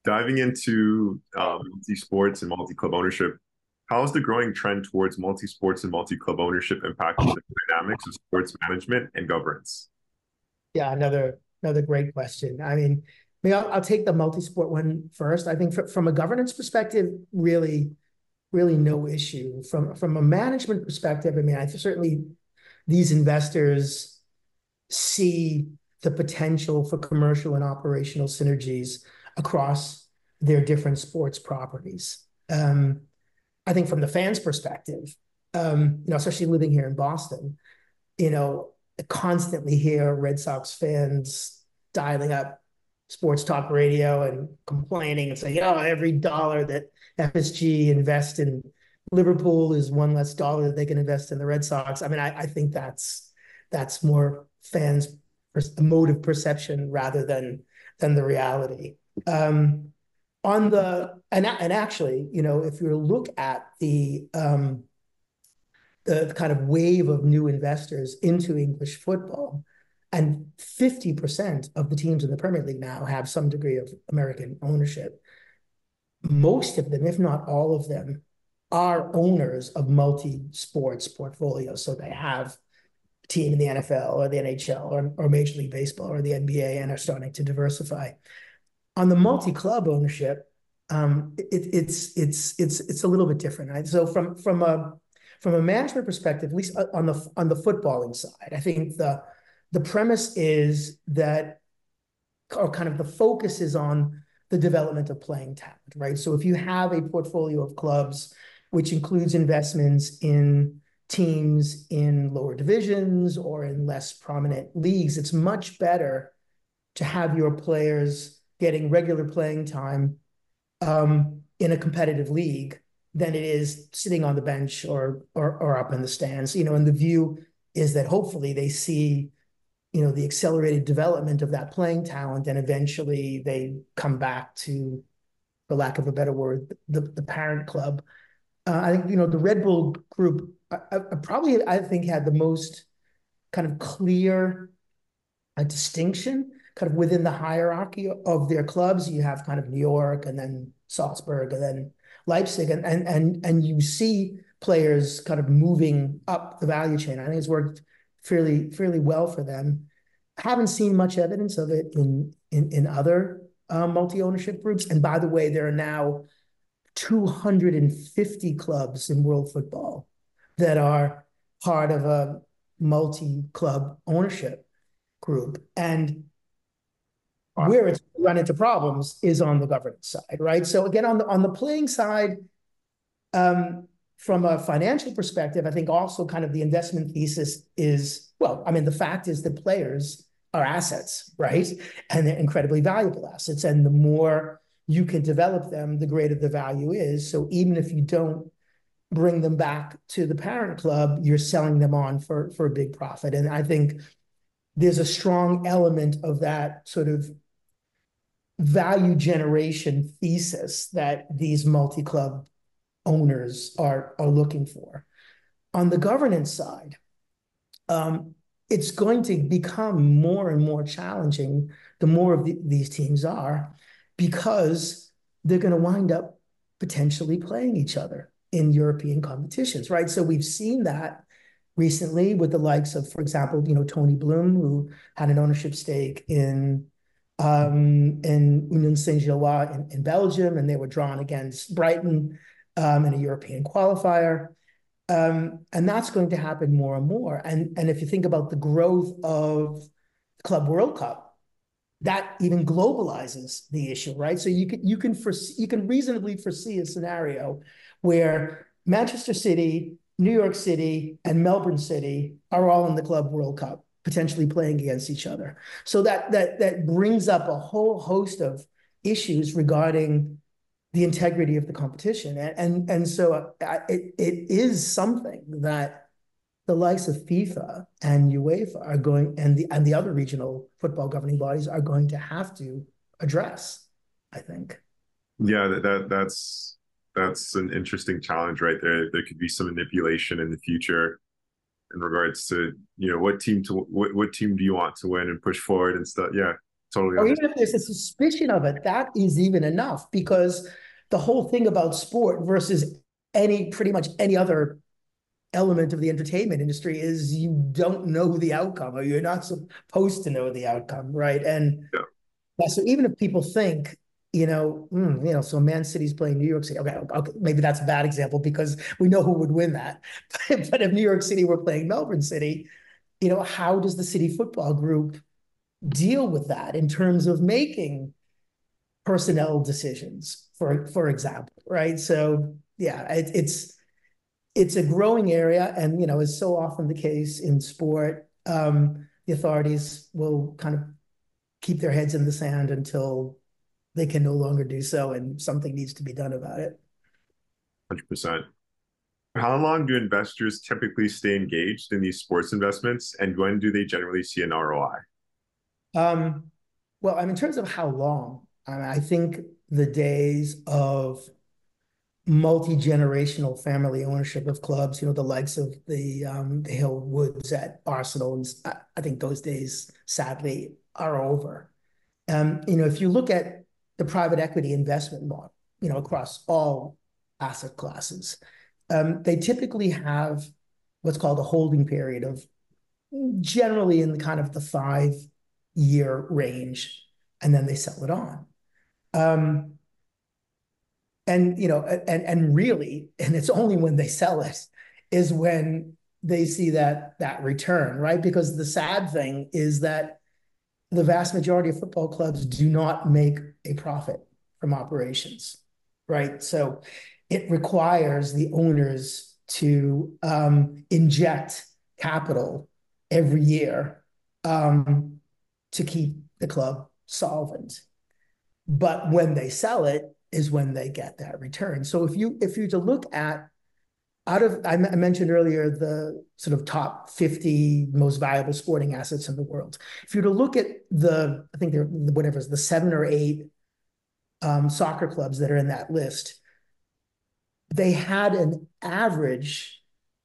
diving into um, multi-sports and multi-club ownership, how is the growing trend towards multi-sports and multi-club ownership impacting the dynamics of sports management and governance? Yeah, another another great question. I mean, I mean, I'll, I'll take the multi-sport one first. I think from a governance perspective, really, really no issue. From from a management perspective, I mean, I certainly these investors see the potential for commercial and operational synergies across their different sports properties. Um, I think from the fans' perspective, um, you know, especially living here in Boston, you know, I constantly hear Red Sox fans dialing up sports talk radio and complaining and saying, "Oh, every dollar that FSG invests in Liverpool is one less dollar that they can invest in the Red Sox." I mean, I, I think that's that's more fans' emotive perception rather than than the reality. Um, on the and and actually, you know, if you look at the um, the kind of wave of new investors into English football, and 50% of the teams in the Premier League now have some degree of American ownership. Most of them, if not all of them, are owners of multi-sports portfolios. So they have team in the NFL or the NHL or, or Major League Baseball or the NBA and are starting to diversify. On the multi-club ownership, um, it, it's it's it's it's a little bit different. Right? So from from a from a management perspective, at least uh, on the on the footballing side, I think the the premise is that, or kind of the focus is on the development of playing talent, right? So if you have a portfolio of clubs, which includes investments in teams in lower divisions or in less prominent leagues, it's much better to have your players getting regular playing time um, in a competitive league than it is sitting on the bench or, or or up in the stands. You know, and the view is that hopefully they see, you know, the accelerated development of that playing talent, and eventually they come back to, for lack of a better word, the the parent club. Uh, I think you know the Red Bull group I, I probably I think had the most kind of clear uh, distinction kind of within the hierarchy of their clubs, you have kind of New York and then Salzburg and then Leipzig, and and and and you see players kind of moving up the value chain. I think it's worked fairly fairly well for them. Haven't seen much evidence of it in in in other uh, multi ownership groups. And by the way, there are now 250 clubs in world football that are part of a multi club ownership group, and where it's run into problems is on the governance side, right? So again, on the on the playing side, um, from a financial perspective, I think also kind of the investment thesis is well, I mean, the fact is that players are assets, right? And they're incredibly valuable assets. And the more you can develop them, the greater the value is. So even if you don't bring them back to the parent club, you're selling them on for for a big profit. And I think there's a strong element of that sort of value generation thesis that these multi-club owners are are looking for. On the governance side, um, it's going to become more and more challenging the more of the, these teams are because they're going to wind up potentially playing each other in European competitions, right? So we've seen that recently with the likes of, for example, you know, Tony Bloom, who had an ownership stake in um, in Union Saint-Gilloise in, in, Belgium, and they were drawn against Brighton um, in a European qualifier. Um, and that's going to happen more and more. And, and if you think about the growth of the Club World Cup, that even globalizes the issue, right? So you can you can foresee, you can reasonably foresee a scenario where Manchester City, New York City, and Melbourne City are all in the Club World Cup, potentially playing against each other. So that that that brings up a whole host of issues regarding the integrity of the competition, and and, and so uh, it it is something that the likes of FIFA and UEFA are going, and the and the other regional football governing bodies are going to have to address. I think. Yeah, that, that that's that's an interesting challenge right there. There could be some manipulation in the future in regards to you know what team to what, what team do you want to win and push forward and stuff. Yeah, totally. Or even if there's a suspicion of it, that is even enough because the whole thing about sport versus any pretty much any other element of the entertainment industry is you don't know the outcome or you're not supposed to know the outcome, right? And yeah. yeah so even if people think you know, mm, you know, so Man City's playing New York City. Okay, okay, maybe that's a bad example because we know who would win that. *laughs* but if New York City were playing Melbourne City, you know, how does the City Football Group deal with that in terms of making personnel decisions, for for example, right? So yeah, it, it's it's a growing area, and you know, is so often the case in sport. Um, the authorities will kind of keep their heads in the sand until they can no longer do so, and something needs to be done about it. 100%. How long do investors typically stay engaged in these sports investments, and when do they generally see an ROI? Um, well, I mean, in terms of how long, I, mean, I think the days of multi-generational family ownership of clubs, you know, the likes of the um, the Hill Woods at Arsenal, and I, I think those days sadly are over. Um, you know, if you look at the private equity investment model, you know, across all asset classes. Um, they typically have what's called a holding period of generally in the kind of the five year range, and then they sell it on. Um, and you know, and and really, and it's only when they sell it is when they see that that return, right? Because the sad thing is that the vast majority of football clubs do not make a profit from operations, right? So it requires the owners to um, inject capital every year um, to keep the club solvent. But when they sell it is when they get that return. So if you if you to look at out of I, mentioned earlier the sort of top 50 most valuable sporting assets in the world. If you to look at the, I think they're whatever is the seven or eight um, soccer clubs that are in that list, they had an average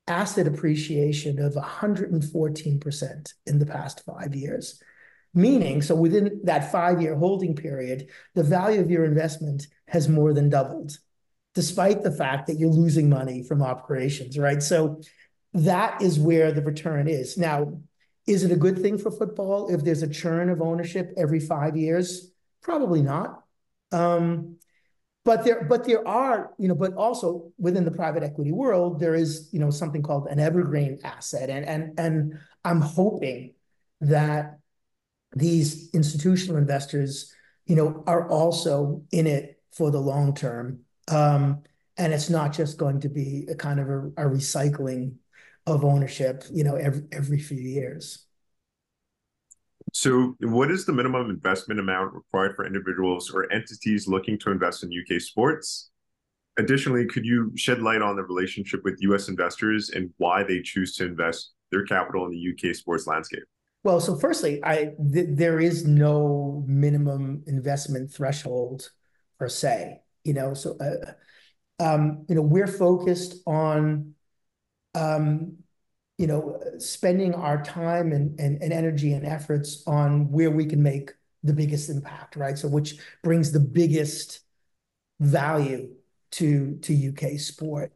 asset appreciation of 114% in the past five years. Meaning, so within that five year holding period, the value of your investment has more than doubled despite the fact that you're losing money from operations, right? So that is where the return is. Now, is it a good thing for football if there's a churn of ownership every five years? Probably not. Um, but there, but there are, you know, but also within the private equity world, there is, you know, something called an evergreen asset, and and and I'm hoping that these institutional investors, you know, are also in it for the long term um, and it's not just going to be a kind of a, a recycling of ownership, you know, every every few years. So, what is the minimum investment amount required for individuals or entities looking to invest in UK sports? additionally, could you shed light on the relationship with U.S. investors and why they choose to invest their capital in the UK sports landscape? Well, so firstly, I th there is no minimum investment threshold per se. You know, so uh, um, you know we're focused on um, you know spending our time and, and and energy and efforts on where we can make the biggest impact, right? So which brings the biggest value to to UK sport.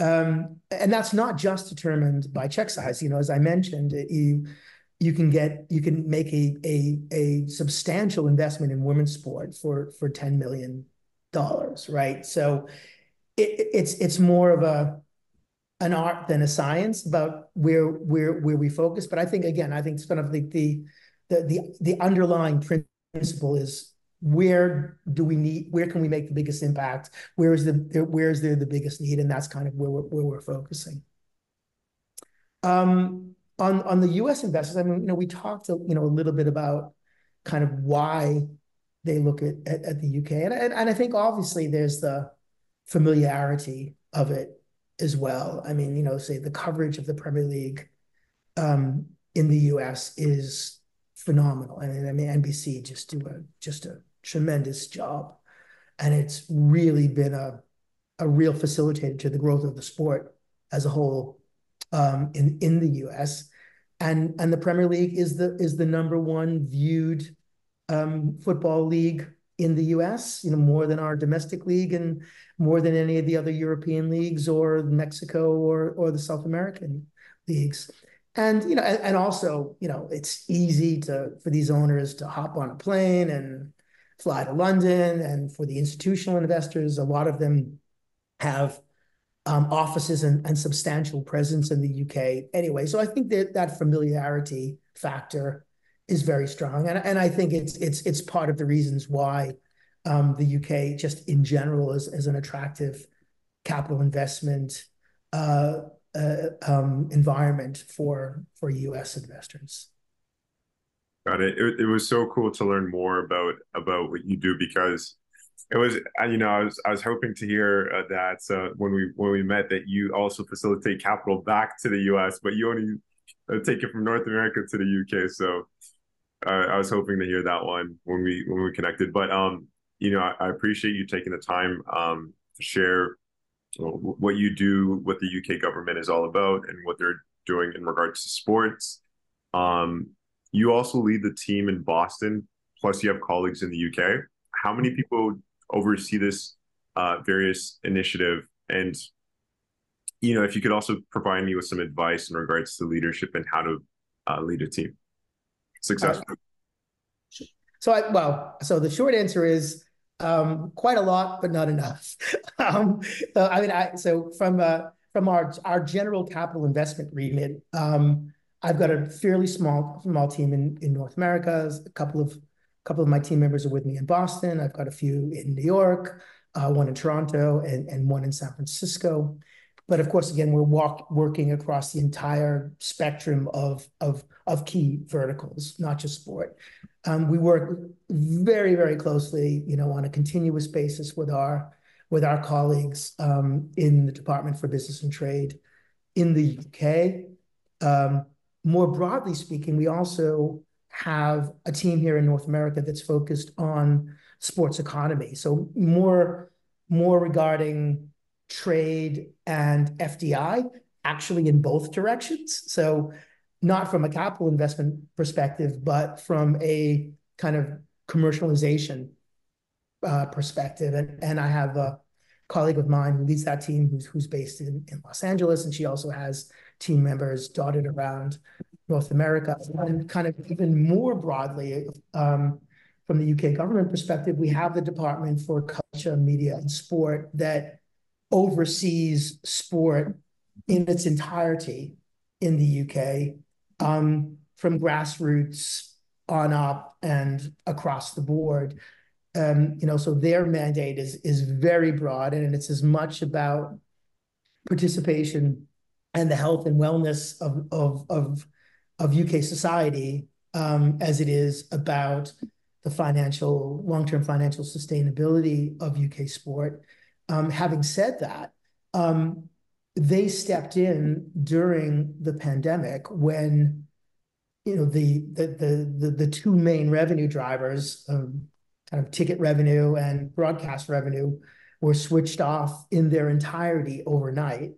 Um, and that's not just determined by check size. You know, as I mentioned, you you can get you can make a a a substantial investment in women's sport for for ten million dollars, right? So it, it's it's more of a an art than a science about where where where we focus. But I think again, I think it's kind of the the the the underlying principle is where do we need where can we make the biggest impact where is the where is there the biggest need and that's kind of where we're, where we're focusing um on on the U.S. investors, I mean, you know, we talked, you know, a little bit about kind of why they look at at, at the U.K. And, and and I think obviously there's the familiarity of it as well. I mean, you know, say the coverage of the Premier League um, in the U.S. is phenomenal. and I mean, NBC just do a just a tremendous job, and it's really been a a real facilitator to the growth of the sport as a whole um, in in the U.S and and the Premier League is the is the number one viewed um, football league in the U.S. You know more than our domestic league and more than any of the other European leagues or Mexico or or the South American leagues. And you know, and, and also you know, it's easy to for these owners to hop on a plane and fly to London, and for the institutional investors, a lot of them have um, offices and, and substantial presence in the UK anyway. So I think that that familiarity factor is very strong, and and I think it's it's it's part of the reasons why um, the UK just in general is is an attractive capital investment uh, uh, um, environment for for US investors. Got it. it. It was so cool to learn more about about what you do because it was uh, you know I was I was hoping to hear uh, that when we when we met that you also facilitate capital back to the U.S. but you only uh, take it from North America to the U.K. So uh, I was hoping to hear that one when we when we connected. But um you know I, I appreciate you taking the time um to share what you do, what the UK government is all about, and what they're doing in regards to sports. Um, you also lead the team in Boston, plus you have colleagues in the UK. How many people oversee this uh, various initiative. And you know if you could also provide me with some advice in regards to leadership and how to uh, lead a team successfully. So I, well so the short answer is um, quite a lot but not enough. *laughs* Um, so, i mean i so from uh, from our our general capital investment remit um, i've got a fairly small small team in in north america a couple of a couple of my team members are with me in Boston. I've got a few in New York, uh, one in Toronto, and, and one in San Francisco. But of course, again, we're walk, working across the entire spectrum of, of, of key verticals, not just sport. Um, we work very, very closely, you know, on a continuous basis with our with our colleagues um, in the Department for Business and Trade in the UK. Um, more broadly speaking, we also have a team here in North America that's focused on sports economy. So more, more regarding trade and FDI, actually in both directions. So not from a capital investment perspective, but from a kind of commercialization uh, perspective. And, and I have a colleague of mine who leads that team who's, who's based in, in Los Angeles, and she also has team members dotted around North America. And kind of even more broadly, um, from the UK government perspective, we have the Department for Culture, Media and Sport that oversees sport in its entirety in the UK, um, from grassroots on up and across the board. Um, you know, so their mandate is is very broad, and it's as much about participation and the health and wellness of of of of UK society um, as it is about the financial long-term financial sustainability of UK sport. um, having said that, um, they stepped in during the pandemic when you know the the the the, the two main revenue drivers, um, kind of ticket revenue and broadcast revenue, were switched off in their entirety overnight.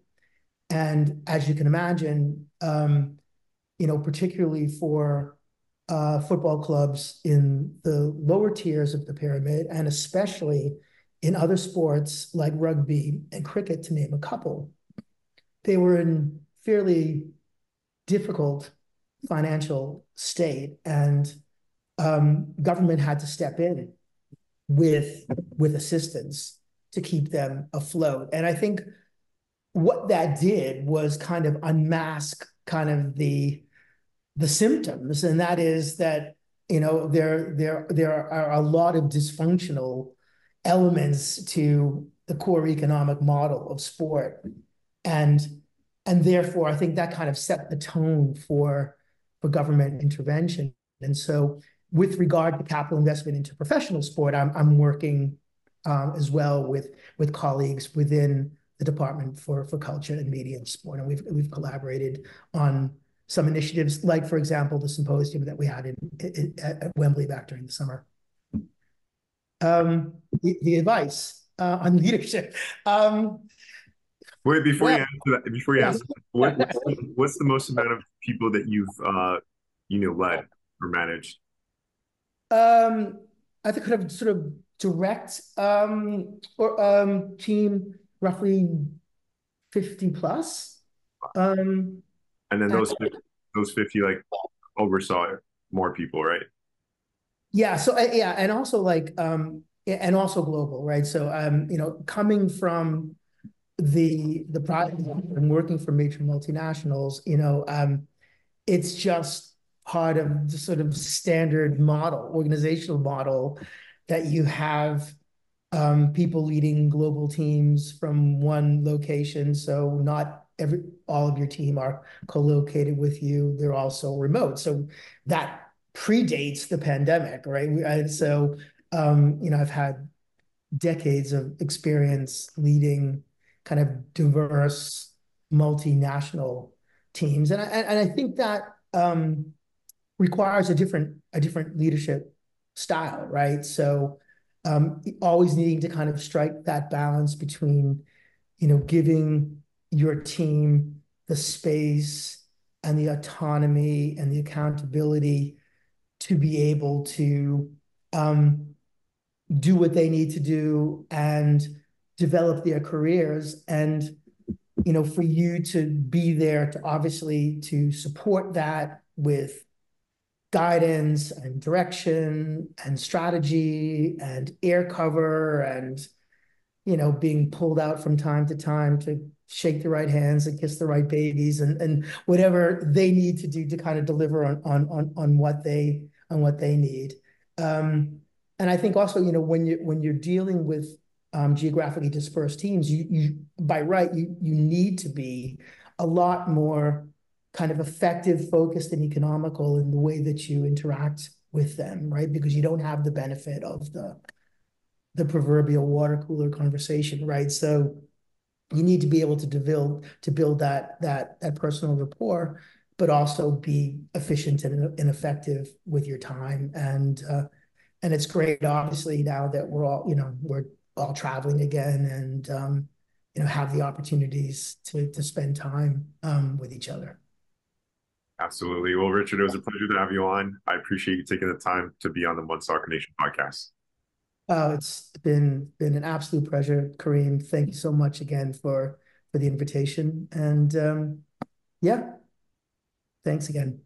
And as you can imagine, um, you know, particularly for uh, football clubs in the lower tiers of the pyramid, and especially in other sports like rugby and cricket, to name a couple, they were in fairly difficult financial state, and um, government had to step in with with assistance to keep them afloat. And I think what that did was kind of unmask kind of the the symptoms, and that is that you know there there there are a lot of dysfunctional elements to the core economic model of sport, and and therefore I think that kind of set the tone for for government intervention. And so, with regard to capital investment into professional sport, I'm I'm working um, as well with with colleagues within the Department for for Culture and Media and Sport, and we've we've collaborated on some initiatives, like, for example, the symposium that we had in, in at Wembley back during the summer. Um, the, the advice uh, on leadership. Um, Wait, before well, you answer that, before you answer, what, what's, the, what's the most amount of people that you've uh, you know led or managed? Um, I think kind of sort of direct um, or um, team roughly fifty plus. Um, and then those those 50 like oversaw more people right? Yeah so uh, yeah and also like um and also global right? So um you know coming from the the project and working for major multinationals you know um it's just part of the sort of standard model organizational model that you have um, people leading global teams from one location. So not every all of your team are co-located with you. They're also remote. So that predates the pandemic, right? And so um, you know, I've had decades of experience leading kind of diverse multinational teams. And I and I think that um, requires a different a different leadership style, right? So um, always needing to kind of strike that balance between, you know, giving your team the space and the autonomy and the accountability to be able to um, do what they need to do and develop their careers. And you know for you to be there to obviously to support that with guidance and direction and strategy and air cover and you know being pulled out from time to time to shake the right hands and kiss the right babies and and whatever they need to do to kind of deliver on on on, on what they on what they need. Um, and I think also, you know, when you when you're dealing with um, geographically dispersed teams, you you by right you you need to be a lot more kind of effective, focused, and economical in the way that you interact with them, right? Because you don't have the benefit of the the proverbial water cooler conversation, right? So you need to be able to build to build that that that personal rapport, but also be efficient and, and effective with your time. And uh, and it's great, obviously, now that we're all you know we're all traveling again and um, you know have the opportunities to to spend time um, with each other. Absolutely. Well, Richard, it was a pleasure to have you on. I appreciate you taking the time to be on the One Soccer Nation podcast. Oh, it's been been an absolute pleasure, Kareem. Thank you so much again for for the invitation. And um, yeah, thanks again.